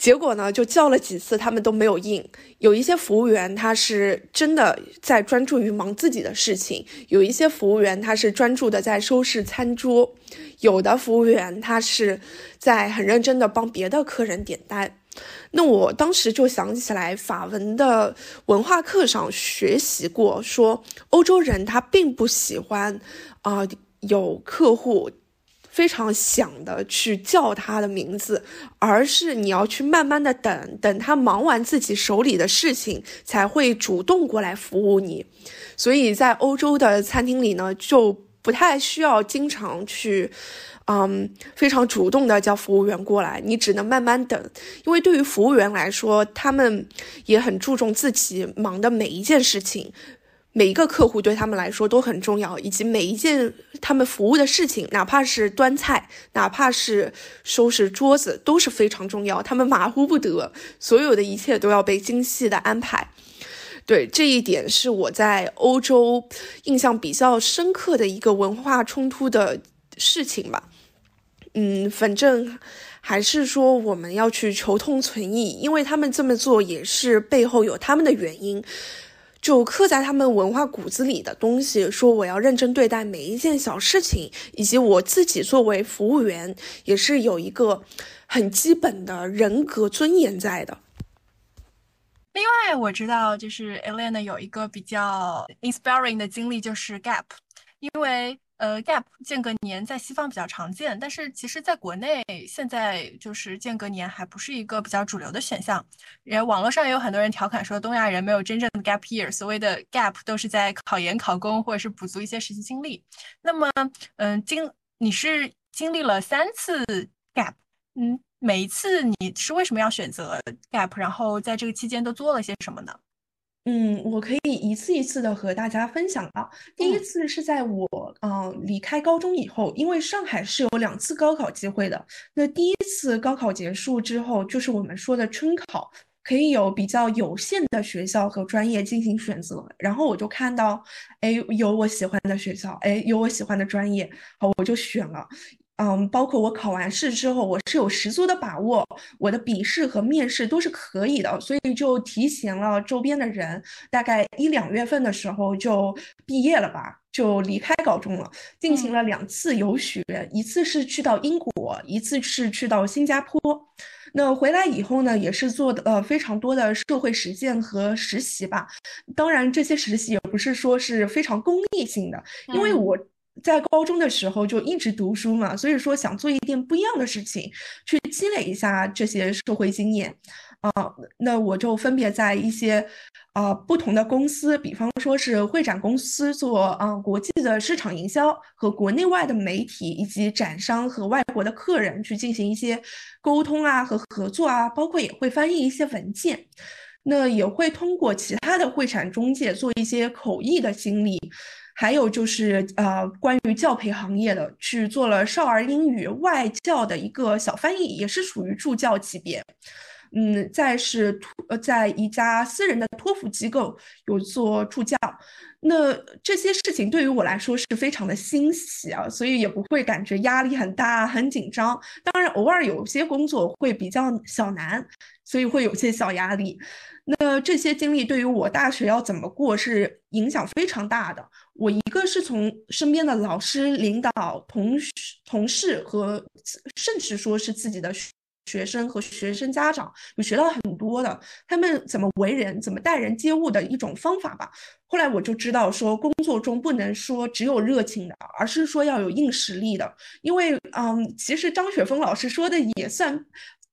结果呢，就叫了几次，他们都没有应。有一些服务员他是真的在专注于忙自己的事情，有一些服务员他是专注的在收拾餐桌，有的服务员他是在很认真的帮别的客人点单。那我当时就想起来，法文的文化课上学习过，说欧洲人他并不喜欢啊有客户。非常想的去叫他的名字，而是你要去慢慢的等等他忙完自己手里的事情，才会主动过来服务你。所以在欧洲的餐厅里呢，就不太需要经常去，嗯，非常主动的叫服务员过来，你只能慢慢等。因为对于服务员来说，他们也很注重自己忙的每一件事情。每一个客户对他们来说都很重要，以及每一件他们服务的事情，哪怕是端菜，哪怕是收拾桌子，都是非常重要。他们马虎不得，所有的一切都要被精细的安排。对这一点是我在欧洲印象比较深刻的一个文化冲突的事情吧。嗯，反正还是说我们要去求同存异，因为他们这么做也是背后有他们的原因。就刻在他们文化骨子里的东西，说我要认真对待每一件小事情，以及我自己作为服务员也是有一个很基本的人格尊严在的。另外，我知道就是 Elena 有一个比较 inspiring 的经历，就是 Gap，因为。呃，gap 间隔年在西方比较常见，但是其实在国内现在就是间隔年还不是一个比较主流的选项。然后网络上也有很多人调侃说，东亚人没有真正的 gap year，所谓的 gap 都是在考研、考公或者是补足一些实习经历。那么，嗯，经你是经历了三次 gap，嗯，每一次你是为什么要选择 gap？然后在这个期间都做了些什么呢？嗯，我可以一次一次的和大家分享啊。第一次是在我嗯离开高中以后，因为上海是有两次高考机会的。那第一次高考结束之后，就是我们说的春考。可以有比较有限的学校和专业进行选择。然后我就看到，哎，有我喜欢的学校，哎，有我喜欢的专业，好，我就选了。嗯，包括我考完试之后，我是有十足的把握，我的笔试和面试都是可以的，所以就提前了周边的人，大概一两月份的时候就毕业了吧，就离开高中了，进行了两次游学，一次是去到英国，一次是去到新加坡。那回来以后呢，也是做的呃非常多的社会实践和实习吧。当然，这些实习也不是说是非常功利性的，因为我。在高中的时候就一直读书嘛，所以说想做一点不一样的事情，去积累一下这些社会经验，啊，那我就分别在一些啊不同的公司，比方说是会展公司做啊国际的市场营销，和国内外的媒体以及展商和外国的客人去进行一些沟通啊和合作啊，包括也会翻译一些文件，那也会通过其他的会展中介做一些口译的经历。还有就是呃，关于教培行业的，去做了少儿英语外教的一个小翻译，也是属于助教级别。嗯，再是托呃，在一家私人的托福机构有做助教。那这些事情对于我来说是非常的欣喜啊，所以也不会感觉压力很大、很紧张。当然，偶尔有些工作会比较小难，所以会有些小压力。那这些经历对于我大学要怎么过是影响非常大的。我一个是从身边的老师、领导、同事同事和甚至说是自己的学学生和学生家长，有学到很多的他们怎么为人、怎么待人接物的一种方法吧。后来我就知道说，工作中不能说只有热情的，而是说要有硬实力的。因为嗯，其实张雪峰老师说的也算。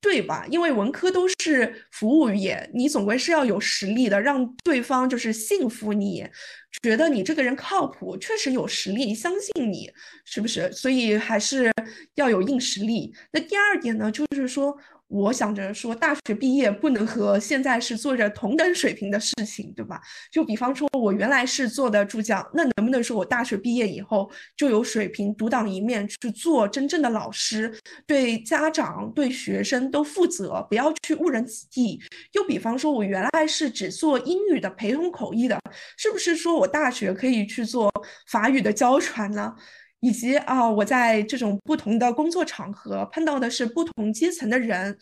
对吧？因为文科都是服务业，你总归是要有实力的，让对方就是信服你，觉得你这个人靠谱，确实有实力，相信你，是不是？所以还是要有硬实力。那第二点呢，就是说。我想着说，大学毕业不能和现在是做着同等水平的事情，对吧？就比方说，我原来是做的助教，那能不能说我大学毕业以后就有水平独当一面去做真正的老师，对家长、对学生都负责，不要去误人子弟？又比方说，我原来是只做英语的陪同口译的，是不是说我大学可以去做法语的教传呢？以及啊，我在这种不同的工作场合碰到的是不同阶层的人，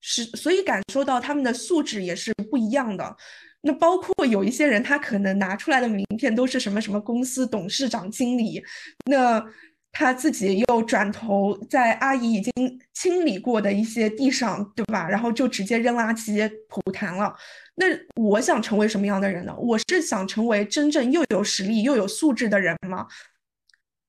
是所以感受到他们的素质也是不一样的。那包括有一些人，他可能拿出来的名片都是什么什么公司董事长、经理，那他自己又转头在阿姨已经清理过的一些地上，对吧？然后就直接扔垃圾、吐痰了。那我想成为什么样的人呢？我是想成为真正又有实力又有素质的人吗？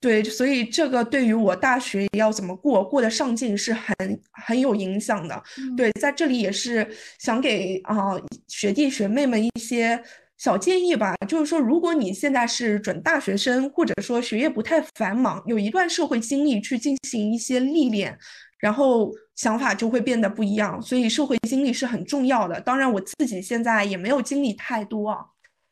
对，所以这个对于我大学要怎么过，过得上进是很很有影响的。对，在这里也是想给啊学弟学妹们一些小建议吧，就是说，如果你现在是准大学生，或者说学业不太繁忙，有一段社会经历去进行一些历练，然后想法就会变得不一样。所以社会经历是很重要的。当然，我自己现在也没有经历太多啊。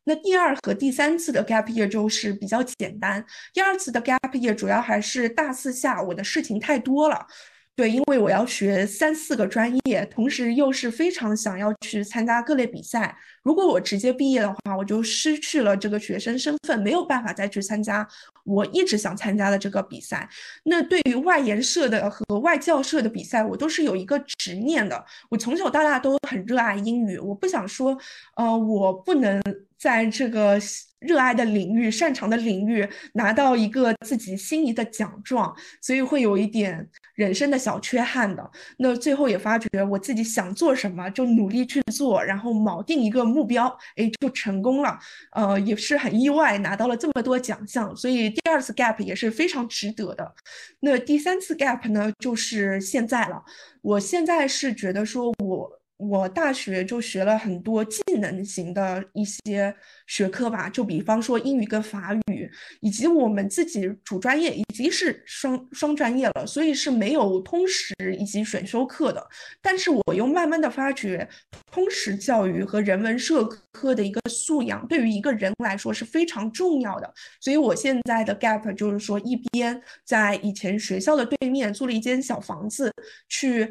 那第二和第三次的 gap year 就是比较简单，第二次的 gap year 主要还是大四下我的事情太多了。对，因为我要学三四个专业，同时又是非常想要去参加各类比赛。如果我直接毕业的话，我就失去了这个学生身份，没有办法再去参加我一直想参加的这个比赛。那对于外研社的和外教社的比赛，我都是有一个执念的。我从小到大都很热爱英语，我不想说，呃，我不能在这个。热爱的领域、擅长的领域，拿到一个自己心仪的奖状，所以会有一点人生的小缺憾的。那最后也发觉我自己想做什么就努力去做，然后锚定一个目标，哎，就成功了。呃，也是很意外拿到了这么多奖项，所以第二次 gap 也是非常值得的。那第三次 gap 呢，就是现在了。我现在是觉得说我。我大学就学了很多技能型的一些学科吧，就比方说英语跟法语，以及我们自己主专业已经是双双专业了，所以是没有通识以及选修课的。但是我又慢慢的发觉，通识教育和人文社科的一个素养，对于一个人来说是非常重要的。所以我现在的 gap 就是说，一边在以前学校的对面租了一间小房子去。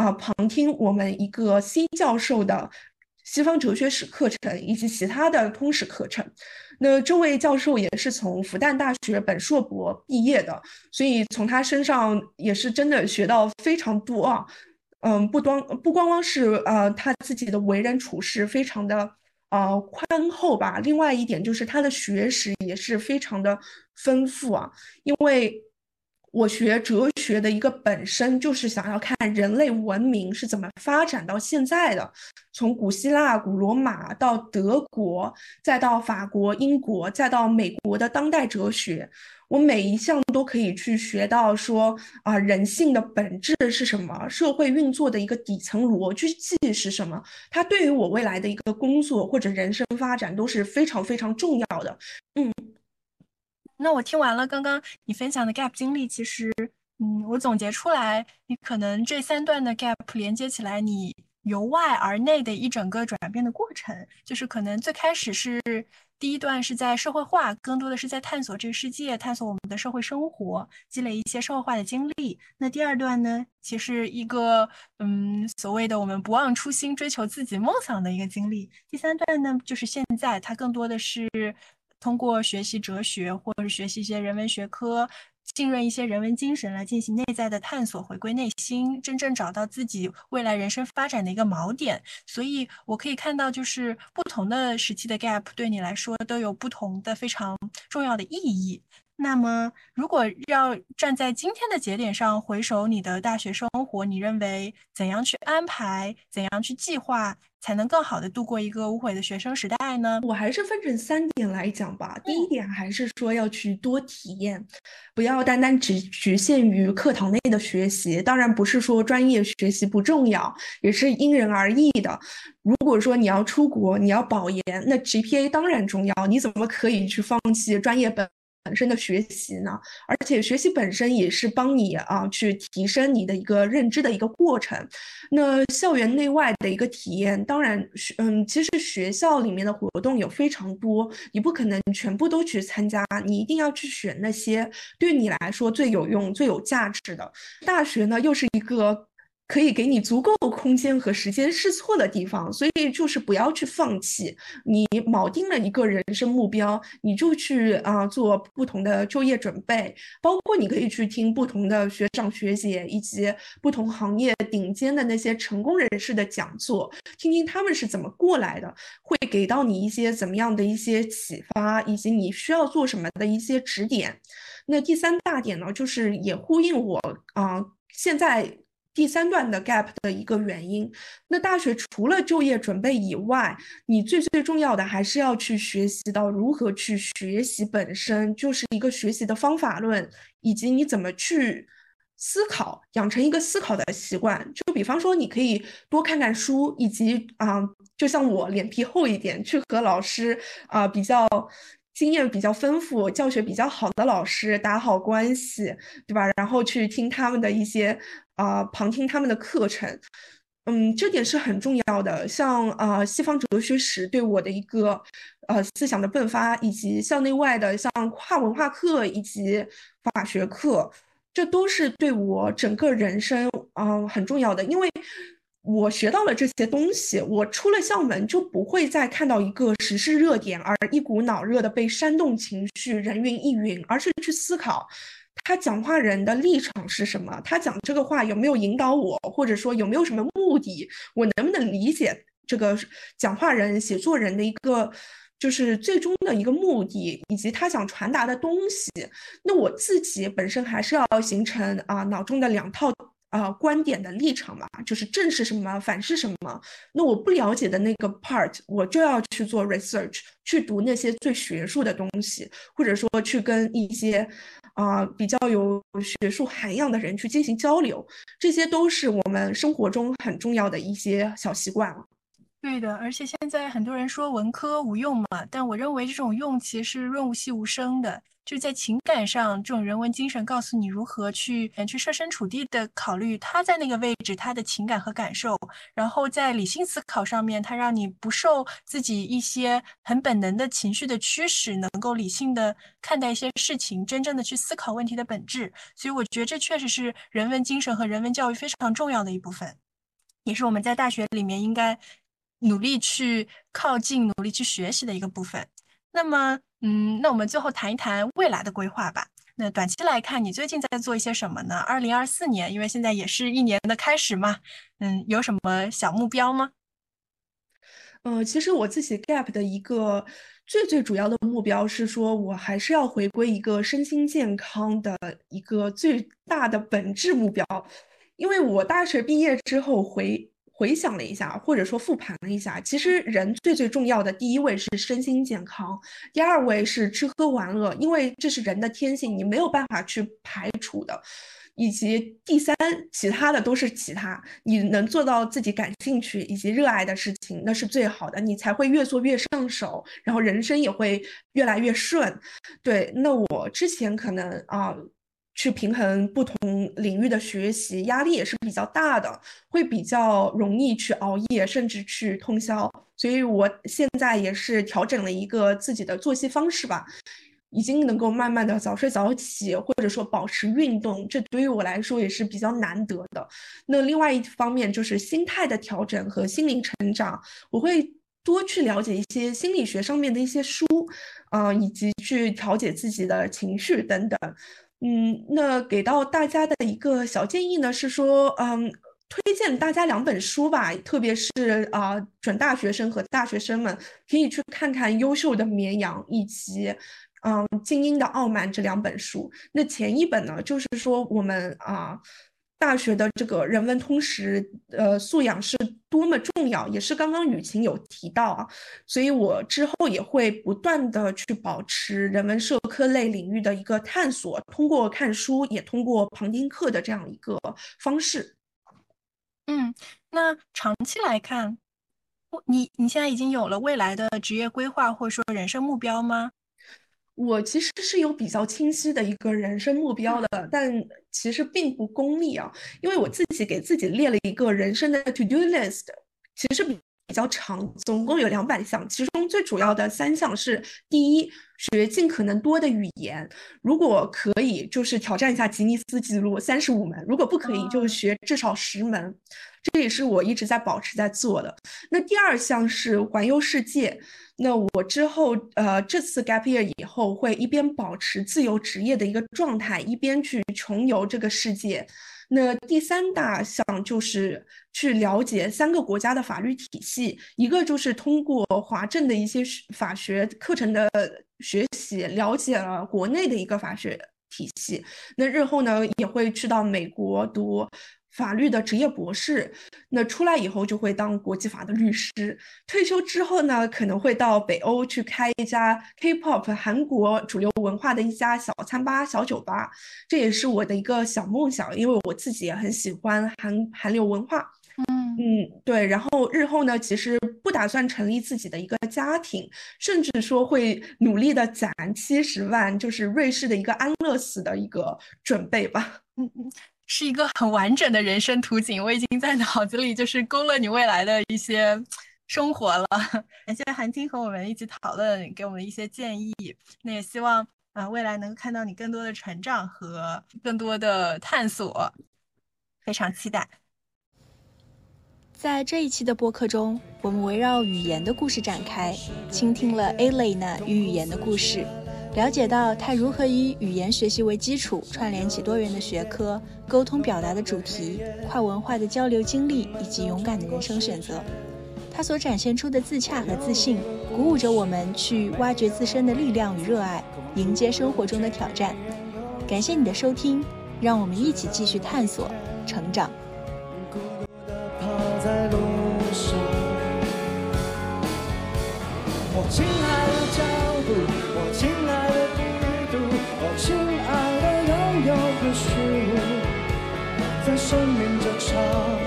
啊，旁听我们一个新教授的西方哲学史课程以及其他的通史课程。那这位教授也是从复旦大学本硕博毕业的，所以从他身上也是真的学到非常多啊。嗯，不光不光光是呃他自己的为人处事非常的呃宽厚吧，另外一点就是他的学识也是非常的丰富啊，因为。我学哲学的一个本身就是想要看人类文明是怎么发展到现在的，从古希腊、古罗马到德国，再到法国、英国，再到美国的当代哲学，我每一项都可以去学到说啊，人性的本质是什么，社会运作的一个底层逻辑是什么，它对于我未来的一个工作或者人生发展都是非常非常重要的，嗯。那我听完了刚刚你分享的 gap 经历，其实，嗯，我总结出来，你可能这三段的 gap 连接起来，你由外而内的一整个转变的过程，就是可能最开始是第一段是在社会化，更多的是在探索这个世界，探索我们的社会生活，积累一些社会化的经历。那第二段呢，其实一个，嗯，所谓的我们不忘初心，追求自己梦想的一个经历。第三段呢，就是现在，它更多的是。通过学习哲学，或者学习一些人文学科，浸润一些人文精神，来进行内在的探索，回归内心，真正找到自己未来人生发展的一个锚点。所以，我可以看到，就是不同的时期的 gap 对你来说都有不同的非常重要的意义。那么，如果要站在今天的节点上回首你的大学生活，你认为怎样去安排，怎样去计划，才能更好的度过一个无悔的学生时代呢？我还是分成三点来讲吧。第一点还是说要去多体验，不要单单只局限于课堂内的学习。当然不是说专业学习不重要，也是因人而异的。如果说你要出国，你要保研，那 GPA 当然重要。你怎么可以去放弃专业本？本身的学习呢，而且学习本身也是帮你啊去提升你的一个认知的一个过程。那校园内外的一个体验，当然，嗯，其实学校里面的活动有非常多，你不可能全部都去参加，你一定要去选那些对你来说最有用、最有价值的。大学呢，又是一个。可以给你足够空间和时间试错的地方，所以就是不要去放弃。你锚定了一个人生目标，你就去啊做不同的就业准备，包括你可以去听不同的学长学姐以及不同行业顶尖的那些成功人士的讲座，听听他们是怎么过来的，会给到你一些怎么样的一些启发，以及你需要做什么的一些指点。那第三大点呢，就是也呼应我啊现在。第三段的 gap 的一个原因，那大学除了就业准备以外，你最最重要的还是要去学习到如何去学习本身就是一个学习的方法论，以及你怎么去思考，养成一个思考的习惯。就比方说，你可以多看看书，以及啊，就像我脸皮厚一点，去和老师啊比较。经验比较丰富、教学比较好的老师打好关系，对吧？然后去听他们的一些啊，旁听他们的课程，嗯，这点是很重要的。像啊，西方哲学史对我的一个呃思想的迸发，以及校内外的像跨文化课以及法学课，这都是对我整个人生啊很重要的，因为。我学到了这些东西，我出了校门就不会再看到一个时事热点而一股脑热的被煽动情绪、人云亦云，而是去思考他讲话人的立场是什么，他讲这个话有没有引导我，或者说有没有什么目的，我能不能理解这个讲话人、写作人的一个就是最终的一个目的，以及他想传达的东西。那我自己本身还是要形成啊脑中的两套。啊，观点的立场嘛，就是正是什么，反是什么。那我不了解的那个 part，我就要去做 research，去读那些最学术的东西，或者说去跟一些啊比较有学术涵养的人去进行交流。这些都是我们生活中很重要的一些小习惯了。对的，而且现在很多人说文科无用嘛，但我认为这种用其实润物细无声的。就是在情感上，这种人文精神告诉你如何去去设身处地的考虑他在那个位置他的情感和感受，然后在理性思考上面，他让你不受自己一些很本能的情绪的驱使，能够理性的看待一些事情，真正的去思考问题的本质。所以我觉得这确实是人文精神和人文教育非常重要的一部分，也是我们在大学里面应该努力去靠近、努力去学习的一个部分。那么，嗯，那我们最后谈一谈未来的规划吧。那短期来看，你最近在做一些什么呢？二零二四年，因为现在也是一年的开始嘛，嗯，有什么小目标吗？嗯，其实我自己 gap 的一个最最主要的目标是说，我还是要回归一个身心健康的一个最大的本质目标。因为我大学毕业之后回回想了一下，或者说复盘了一下，其实人最最重要的第一位是身心健康，第二位是吃喝玩乐，因为这是人的天性，你没有办法去排除的。以及第三，其他的都是其他，你能做到自己感兴趣以及热爱的事情，那是最好的，你才会越做越上手，然后人生也会越来越顺。对，那我之前可能啊，去平衡不同领域的学习，压力也是比较大的，会比较容易去熬夜，甚至去通宵。所以我现在也是调整了一个自己的作息方式吧。已经能够慢慢的早睡早起，或者说保持运动，这对于我来说也是比较难得的。那另外一方面就是心态的调整和心灵成长，我会多去了解一些心理学上面的一些书，啊，以及去调节自己的情绪等等。嗯，那给到大家的一个小建议呢是说，嗯，推荐大家两本书吧，特别是啊准大学生和大学生们可以去看看《优秀的绵羊》以及。嗯，精英的傲慢这两本书，那前一本呢，就是说我们啊，大学的这个人文通识呃素养是多么重要，也是刚刚雨晴有提到啊，所以我之后也会不断的去保持人文社科类领域的一个探索，通过看书，也通过旁听课的这样一个方式。嗯，那长期来看，你你现在已经有了未来的职业规划或者说人生目标吗？我其实是有比较清晰的一个人生目标的，但其实并不功利啊，因为我自己给自己列了一个人生的 to do list，其实比比较长，总共有两百项，其中最主要的三项是：第一，学尽可能多的语言，如果可以，就是挑战一下吉尼斯纪录三十五门；如果不可以，就学至少十门。这也是我一直在保持在做的。那第二项是环游世界。那我之后，呃，这次 gap year 以后，会一边保持自由职业的一个状态，一边去穷游这个世界。那第三大项就是去了解三个国家的法律体系，一个就是通过华政的一些法学课程的学习，了解了国内的一个法学体系。那日后呢，也会去到美国读。法律的职业博士，那出来以后就会当国际法的律师。退休之后呢，可能会到北欧去开一家 K-pop 韩国主流文化的一家小餐吧、小酒吧。这也是我的一个小梦想，因为我自己也很喜欢韩韩流文化。嗯嗯，对。然后日后呢，其实不打算成立自己的一个家庭，甚至说会努力的攒七十万，就是瑞士的一个安乐死的一个准备吧。嗯嗯。是一个很完整的人生图景，我已经在脑子里就是勾勒你未来的一些生活了。感谢韩青和我们一起讨论，给我们一些建议。那也希望啊，未来能看到你更多的成长和更多的探索，非常期待。在这一期的播客中，我们围绕语言的故事展开，倾听了 Alina 与语言的故事。了解到他如何以语言学习为基础，串联起多元的学科、沟通表达的主题、跨文化的交流经历以及勇敢的人生选择。他所展现出的自洽和自信，鼓舞着我们去挖掘自身的力量与热爱，迎接生活中的挑战。感谢你的收听，让我们一起继续探索、成长。我亲爱生命这场。